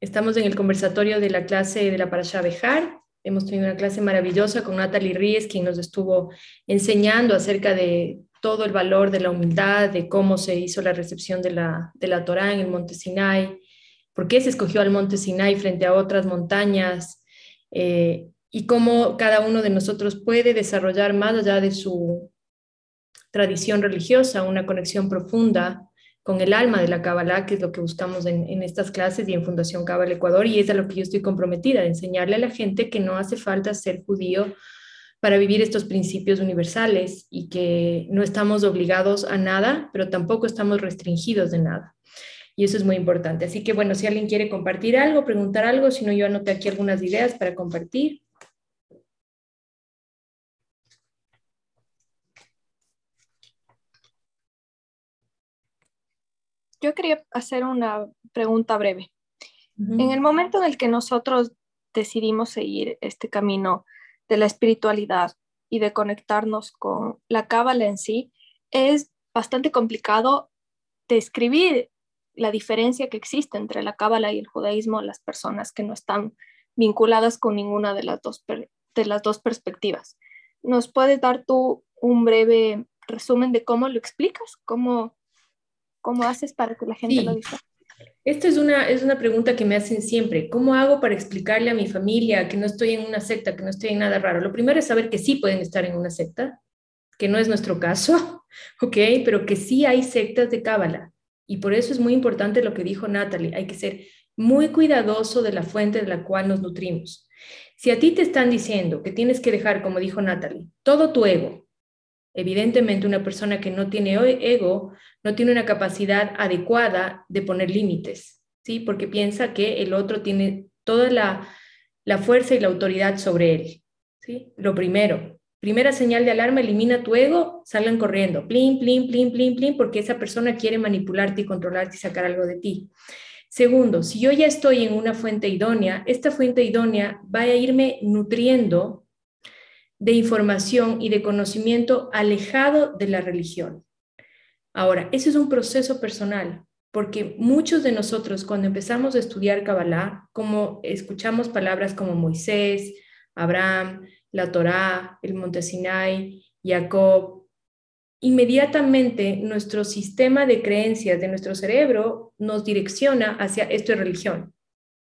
Estamos en el conversatorio de la clase de la Parashá Bejar. Hemos tenido una clase maravillosa con Natalie Ríez, quien nos estuvo enseñando acerca de todo el valor de la humildad, de cómo se hizo la recepción de la, de la Torá en el monte Sinai, por qué se escogió al monte Sinai frente a otras montañas, eh, y cómo cada uno de nosotros puede desarrollar más allá de su tradición religiosa una conexión profunda con el alma de la Kabbalah, que es lo que buscamos en, estas clases y en Fundación Kabbalah Ecuador, y es a lo que yo estoy comprometida, de enseñarle a la gente que no hace falta ser judío para vivir estos principios universales y que no estamos obligados a nada, pero tampoco estamos restringidos de nada. Y eso es muy importante. Así que bueno, si alguien quiere compartir algo, preguntar algo, si no, yo anoté aquí algunas ideas para compartir. Yo quería hacer una pregunta breve. En el momento en el que nosotros decidimos seguir este camino de la espiritualidad y de conectarnos con la cábala en sí, es bastante complicado describir la diferencia que existe entre la cábala y el judaísmo las personas que no están vinculadas con ninguna de las dos, de las dos perspectivas. ¿Nos puedes dar tú un breve resumen de cómo lo explicas? ¿Cómo, ¿Cómo haces para que la gente lo diga? Esta es una, es una pregunta que me hacen siempre. ¿Cómo hago para explicarle a mi familia que no estoy en una secta, que no estoy en nada raro? Lo primero es saber que sí pueden estar en una secta, que no es nuestro caso, ¿ok? Pero que sí hay sectas de Cábala. Y por eso es muy importante lo que dijo Natalie. Hay que ser muy cuidadoso de la fuente de la cual nos nutrimos. Si a ti te están diciendo que tienes que dejar, como dijo Natalie, todo tu ego, Evidentemente, una persona que no tiene ego no tiene una capacidad adecuada de poner límites, ¿sí? Porque piensa que el otro tiene toda la, fuerza y la autoridad sobre él, ¿sí? Lo primero, primera señal de alarma, elimina tu ego, salgan corriendo, plin, plin, plin, plin, plin, porque esa persona quiere manipularte y controlarte y sacar algo de ti. Segundo, si yo ya estoy en una fuente idónea, esta fuente idónea va a irme nutriendo de información y de conocimiento alejado de la religión. Ahora, ese es un proceso personal, porque muchos de nosotros cuando empezamos a estudiar Kabbalah, como escuchamos palabras como Moisés, Abraham, la Torá, el Monte Sinai, Jacob, inmediatamente nuestro sistema de creencias de nuestro cerebro nos direcciona hacia esto es religión,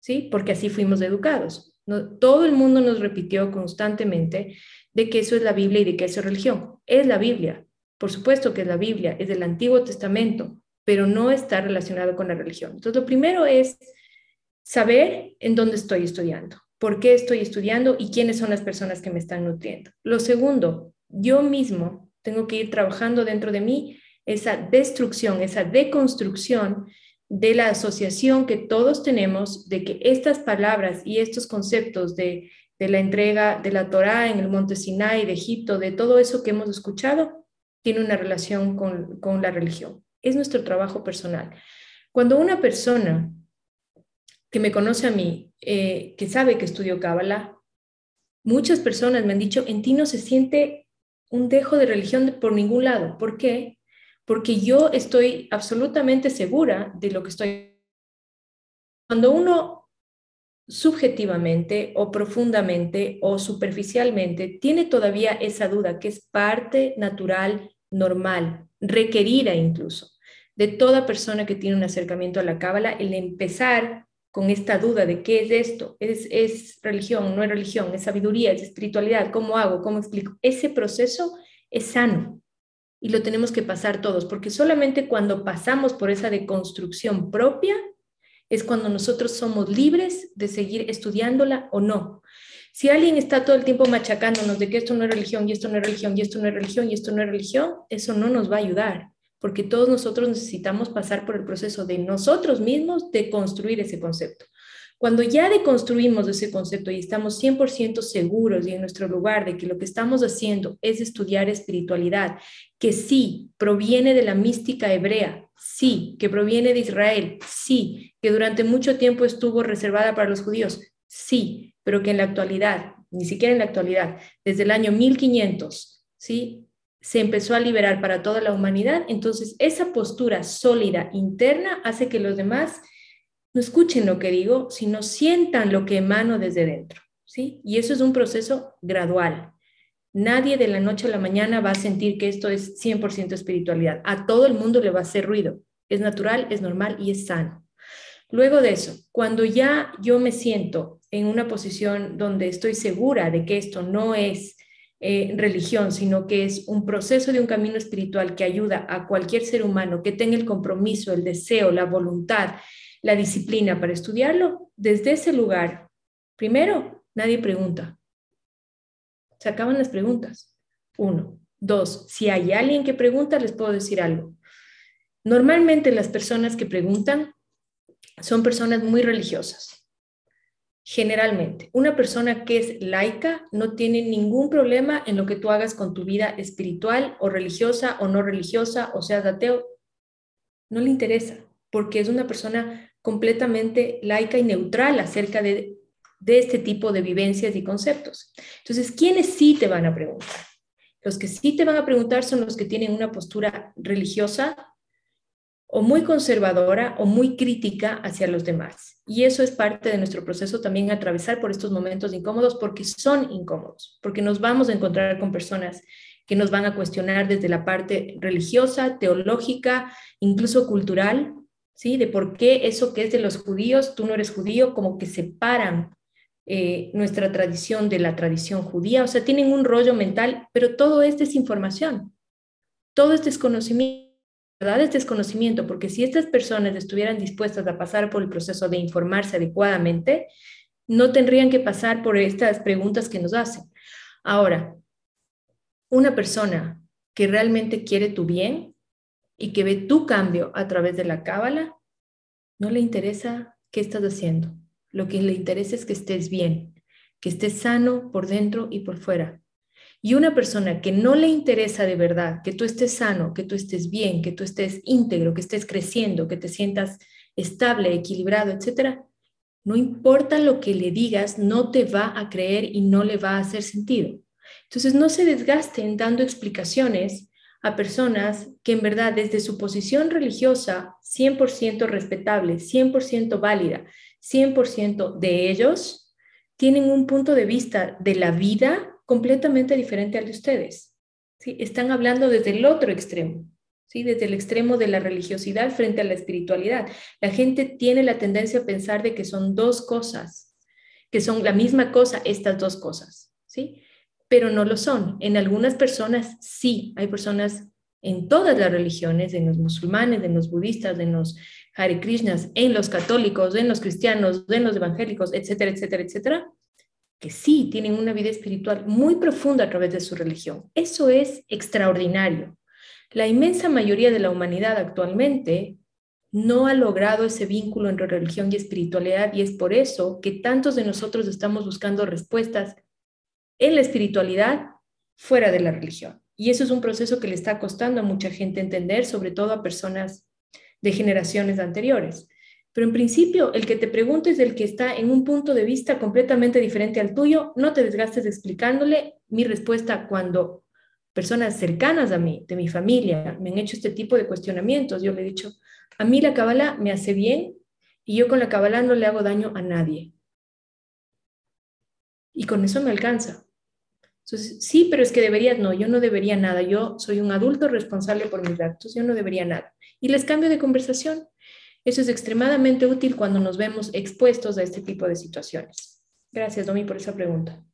¿sí? Porque así fuimos educados. todo el mundo nos repitió constantemente de que eso es la Biblia y de que eso es religión. Es la Biblia, por supuesto que es la Biblia, es del Antiguo Testamento, pero no está relacionado con la religión. Entonces, lo primero es saber en dónde estoy estudiando, por qué estoy estudiando y quiénes son las personas que me están nutriendo. Lo segundo, yo mismo tengo que ir trabajando dentro de mí esa destrucción, esa deconstrucción de la asociación que todos tenemos de que estas palabras y estos conceptos de de la entrega de la Torá en el monte Sinai, de Egipto, de todo eso que hemos escuchado, tiene una relación con, la religión. Es nuestro trabajo personal. Cuando una persona que me conoce a mí, eh, que sabe que estudio Kabbalah, muchas personas me han dicho, en ti no se siente un dejo de religión por ningún lado. ¿Por qué? Porque yo estoy absolutamente segura de lo que estoy. Cuando uno subjetivamente o profundamente o superficialmente tiene todavía esa duda que es parte natural, normal, requerida incluso, de toda persona que tiene un acercamiento a la cábala, el empezar con esta duda de qué es esto, es, es religión, no es religión, es sabiduría, es espiritualidad, cómo hago, cómo explico. Ese proceso es sano y lo tenemos que pasar todos, porque solamente cuando pasamos por esa deconstrucción propia, es cuando nosotros somos libres de seguir estudiándola o no. Si alguien está todo el tiempo machacándonos de que esto no es religión y esto no es religión y esto no es religión y esto no es religión, eso no nos va a ayudar, porque todos nosotros necesitamos pasar por el proceso de nosotros mismos de construir ese concepto. Cuando ya deconstruimos ese concepto y estamos 100% seguros y en nuestro lugar de que lo que estamos haciendo es estudiar espiritualidad, que sí proviene de la mística hebrea, Sí. ¿Que proviene de Israel? Sí. ¿Que durante mucho tiempo estuvo reservada para los judíos? Sí. Pero que en la actualidad, ni siquiera en la actualidad, desde el año 1500, ¿sí? se empezó a liberar para toda la humanidad, entonces esa postura sólida interna hace que los demás no escuchen lo que digo, sino sientan lo que emano desde dentro, ¿sí? Y eso es un proceso gradual. Nadie de la noche a la mañana va a sentir que esto es 100% espiritualidad. A todo el mundo le va a hacer ruido. Es natural, es normal y es sano. Luego de eso, cuando ya yo me siento en una posición donde estoy segura de que esto no es eh, religión, sino que es un proceso de un camino espiritual que ayuda a cualquier ser humano que tenga el compromiso, el deseo, la voluntad, la disciplina para estudiarlo, desde ese lugar, primero, nadie pregunta. Se acaban las preguntas. Uno. Dos, si hay alguien que pregunta, les puedo decir algo. Normalmente las personas que preguntan son personas muy religiosas. Generalmente, una persona que es laica no tiene ningún problema en lo que tú hagas con tu vida espiritual o religiosa o no religiosa o seas ateo. No le interesa porque es una persona completamente laica y neutral acerca de, de este tipo de vivencias y conceptos. Entonces, ¿quiénes sí te van a preguntar? Los que sí te van a preguntar son los que tienen una postura religiosa o muy conservadora o muy crítica hacia los demás. Y eso es parte de nuestro proceso también atravesar por estos momentos incómodos porque son incómodos, porque nos vamos a encontrar con personas que nos van a cuestionar desde la parte religiosa, teológica, incluso cultural, ¿sí? De por qué eso que es de los judíos, tú no eres judío, como que separan eh, nuestra tradición de la tradición judía. O sea, tienen un rollo mental, pero todo esto es información, todo es desconocimiento verdad es desconocimiento, porque si estas personas estuvieran dispuestas a pasar por el proceso de informarse adecuadamente, no tendrían que pasar por estas preguntas que nos hacen. Ahora, una persona que realmente quiere tu bien y que ve tu cambio a través de la cábala, no le interesa qué estás haciendo. Lo que le interesa es que estés bien, que estés sano por dentro y por fuera, y una persona que no le interesa de verdad que tú estés sano, que tú estés bien, que tú estés íntegro, que estés creciendo, que te sientas estable, equilibrado, etcétera, no importa lo que le digas, no te va a creer y no le va a hacer sentido. Entonces, no se desgasten dando explicaciones a personas que en verdad desde su posición religiosa 100% respetable, 100% válida, 100% de ellos, tienen un punto de vista de la vida completamente diferente al de ustedes. ¿sí? Están hablando desde el otro extremo, ¿sí? desde el extremo de la religiosidad frente a la espiritualidad. La gente tiene la tendencia a pensar de que son dos cosas, que son la misma cosa estas dos cosas, ¿sí? pero no lo son. En algunas personas sí, hay personas en todas las religiones, en los musulmanes, en los budistas, en los Hare Krishnas, en los católicos, en los cristianos, en los evangélicos, etcétera, etcétera, etcétera, que sí tienen una vida espiritual muy profunda a través de su religión. Eso es extraordinario. La inmensa mayoría de la humanidad actualmente no ha logrado ese vínculo entre religión y espiritualidad y es por eso que tantos de nosotros estamos buscando respuestas en la espiritualidad fuera de la religión. Y eso es un proceso que le está costando a mucha gente entender, sobre todo a personas de generaciones anteriores. Pero en principio, el que te preguntes del que está en un punto de vista completamente diferente al tuyo, no te desgastes explicándole mi respuesta cuando personas cercanas a mí, de mi familia, me han hecho este tipo de cuestionamientos. Yo le he dicho, a mí la cabala me hace bien y yo con la cabala no le hago daño a nadie. Y con eso me alcanza. Entonces, sí, pero es que deberías, no, yo no debería nada. Yo soy un adulto responsable por mis actos, yo no debería nada. Y les cambio de conversación eso es extremadamente útil cuando nos vemos expuestos a este tipo de situaciones. Gracias, Domi, por esa pregunta.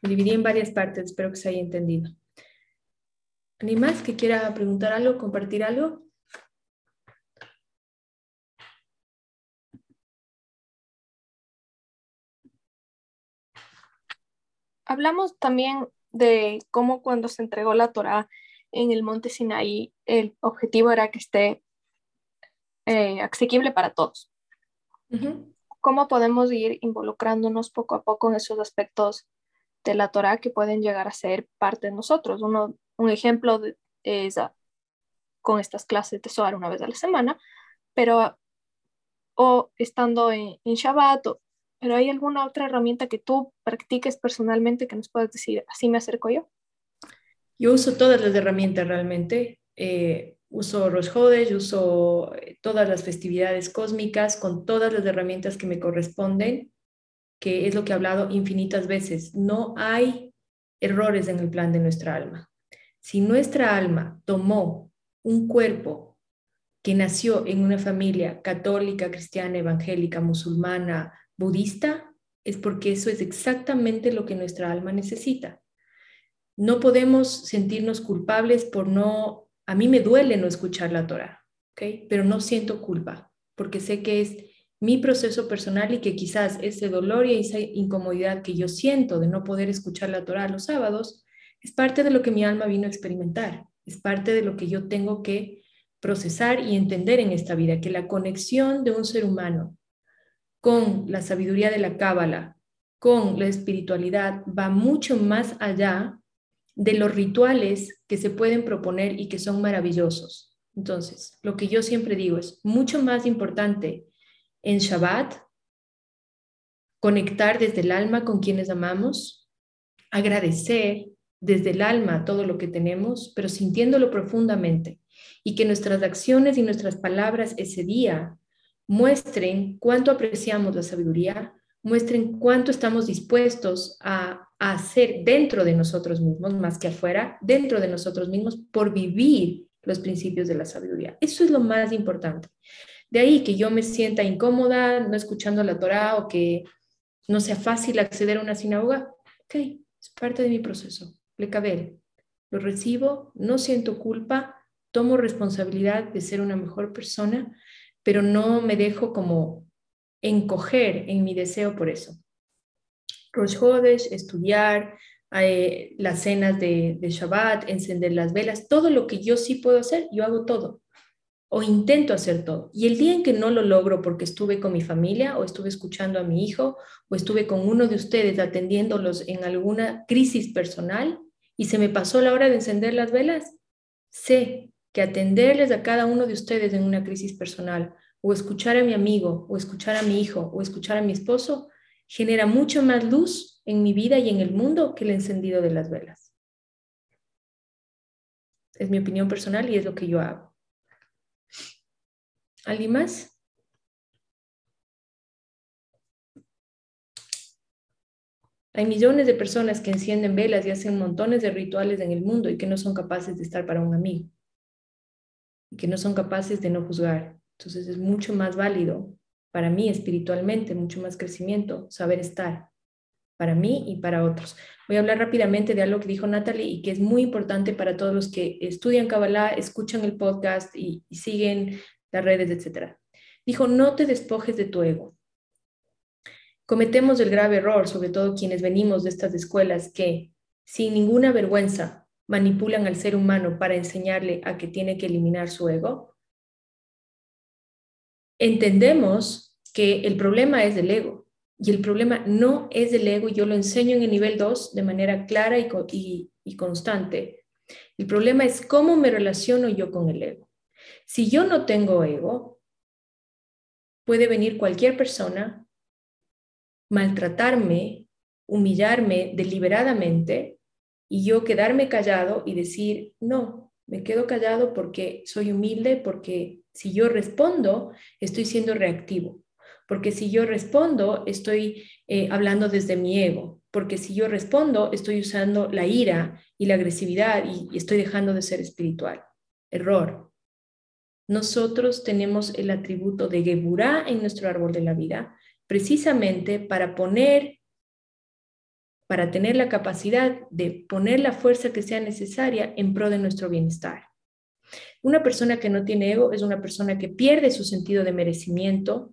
Dividí en varias partes, espero que se haya entendido. ¿Alguien más que quiera preguntar algo, compartir algo? Hablamos también de cómo cuando se entregó la Torah en el monte Sinaí, el objetivo era que esté eh, asequible para todos. ¿Cómo podemos ir involucrándonos poco a poco en esos aspectos de la Torah que pueden llegar a ser parte de nosotros? Uno, un ejemplo es ah, con estas clases de Zohar una vez a la semana, pero o estando en, en Shabbat, pero ¿hay alguna otra herramienta que tú practiques personalmente que nos puedas decir, así me acerco yo? Yo uso todas las herramientas realmente. Eh, uso Rosh Hodesh, uso eh, todas las festividades cósmicas con todas las herramientas que me corresponden, que es lo que he hablado infinitas veces. No hay errores en el plan de nuestra alma. Si nuestra alma tomó un cuerpo que nació en una familia católica, cristiana, evangélica, musulmana, budista, es porque eso es exactamente lo que nuestra alma necesita. No podemos sentirnos culpables por no, a mí me duele no escuchar la Torah, ¿ok? Pero no siento culpa, porque sé que es mi proceso personal y que quizás ese dolor y esa incomodidad que yo siento de no poder escuchar la Torah los sábados es parte de lo que mi alma vino a experimentar, es parte de lo que yo tengo que procesar y entender en esta vida, que la conexión de un ser humano con la sabiduría de la cábala, con la espiritualidad, va mucho más allá de los rituales que se pueden proponer y que son maravillosos. Entonces, lo que yo siempre digo es mucho más importante en Shabbat conectar desde el alma con quienes amamos, agradecer desde el alma todo lo que tenemos, pero sintiéndolo profundamente y que nuestras acciones y nuestras palabras ese día muestren cuánto apreciamos la sabiduría, muestren cuánto estamos dispuestos a, hacer dentro de nosotros mismos, más que afuera, dentro de nosotros mismos, por vivir los principios de la sabiduría. Eso es lo más importante. De ahí que yo me sienta incómoda no escuchando la Torah o que no sea fácil acceder a una sinagoga. Ok, es parte de mi proceso. Le cabe. Lo recibo, no siento culpa, tomo responsabilidad de ser una mejor persona pero no me dejo como encoger en mi deseo por eso. Rosh Hodesh, estudiar, eh, las cenas de, de Shabbat, encender las velas, todo lo que yo sí puedo hacer, yo hago todo o intento hacer todo. Y el día en que no lo logro porque estuve con mi familia o estuve escuchando a mi hijo o estuve con uno de ustedes atendiéndolos en alguna crisis personal y se me pasó la hora de encender las velas, sé que atenderles a cada uno de ustedes en una crisis personal, o escuchar a mi amigo, o escuchar a mi hijo, o escuchar a mi esposo, genera mucho más luz en mi vida y en el mundo que el encendido de las velas. Es mi opinión personal y es lo que yo hago. ¿Alguien más? Hay millones de personas que encienden velas y hacen montones de rituales en el mundo y que no son capaces de estar para un amigo que no son capaces de no juzgar. Entonces es mucho más válido para mí espiritualmente, mucho más crecimiento, saber estar para mí y para otros. Voy a hablar rápidamente de algo que dijo Natalie y que es muy importante para todos los que estudian Kabbalah, escuchan el podcast y, siguen las redes, etc. Dijo, no te despojes de tu ego. Cometemos el grave error, sobre todo quienes venimos de estas escuelas, que sin ninguna vergüenza manipulan al ser humano para enseñarle a que tiene que eliminar su ego, entendemos que el problema es del ego y el problema no es del ego y yo lo enseño en el nivel 2 de manera clara y, y constante. El problema es cómo me relaciono yo con el ego. Si yo no tengo ego, puede venir cualquier persona, maltratarme, humillarme deliberadamente y yo quedarme callado y decir, no, me quedo callado porque soy humilde, porque si yo respondo, estoy siendo reactivo, porque si yo respondo, estoy eh, hablando desde mi ego, porque si yo respondo, estoy usando la ira y la agresividad y, y estoy dejando de ser espiritual. Error. Nosotros tenemos el atributo de Geburah en nuestro árbol de la vida, precisamente para poner para tener la capacidad de poner la fuerza que sea necesaria en pro de nuestro bienestar. Una persona que no tiene ego es una persona que pierde su sentido de merecimiento,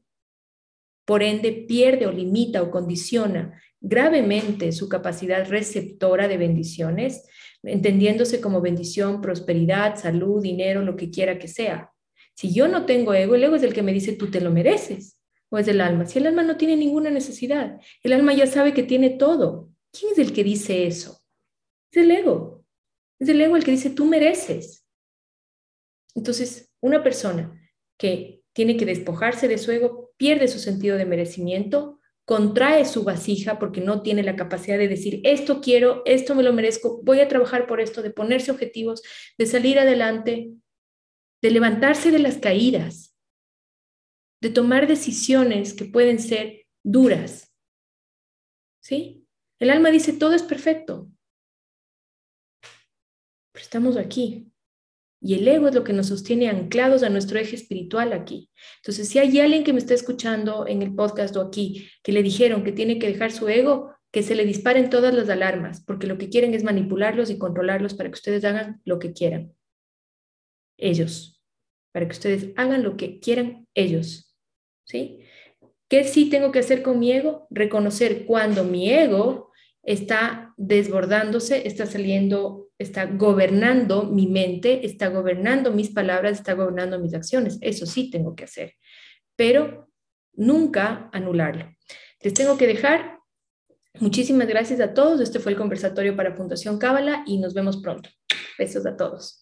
por ende pierde o limita o condiciona gravemente su capacidad receptora de bendiciones, entendiéndose como bendición, prosperidad, salud, dinero, lo que quiera que sea. Si yo no tengo ego, el ego es el que me dice tú te lo mereces, o es el alma. Si el alma no tiene ninguna necesidad, el alma ya sabe que tiene todo. ¿Quién es el que dice eso? Es el ego. Es el ego el que dice, tú mereces. Entonces, una persona que tiene que despojarse de su ego pierde su sentido de merecimiento, contrae su vasija porque no tiene la capacidad de decir, esto quiero, esto me lo merezco, voy a trabajar por esto, de ponerse objetivos, de salir adelante. de levantarse de las caídas, de tomar decisiones que pueden ser duras. ¿Sí? El alma dice, todo es perfecto. Pero estamos aquí. Y el ego es lo que nos sostiene anclados a nuestro eje espiritual aquí. Entonces, si hay alguien que me está escuchando en el podcast o aquí, que le dijeron que tiene que dejar su ego, que se le disparen todas las alarmas, porque lo que quieren es manipularlos y controlarlos para que ustedes hagan lo que quieran. Ellos. Para que ustedes hagan lo que quieran ellos. ¿Sí? ¿Qué sí tengo que hacer con mi ego? Reconocer cuando mi ego está desbordándose, está saliendo, está gobernando mi mente, está gobernando mis palabras, está gobernando mis acciones. Eso sí tengo que hacer, pero nunca anularlo. Les tengo que dejar. Muchísimas gracias a todos. Este fue el conversatorio para Fundación Cábala y nos vemos pronto. Besos a todos.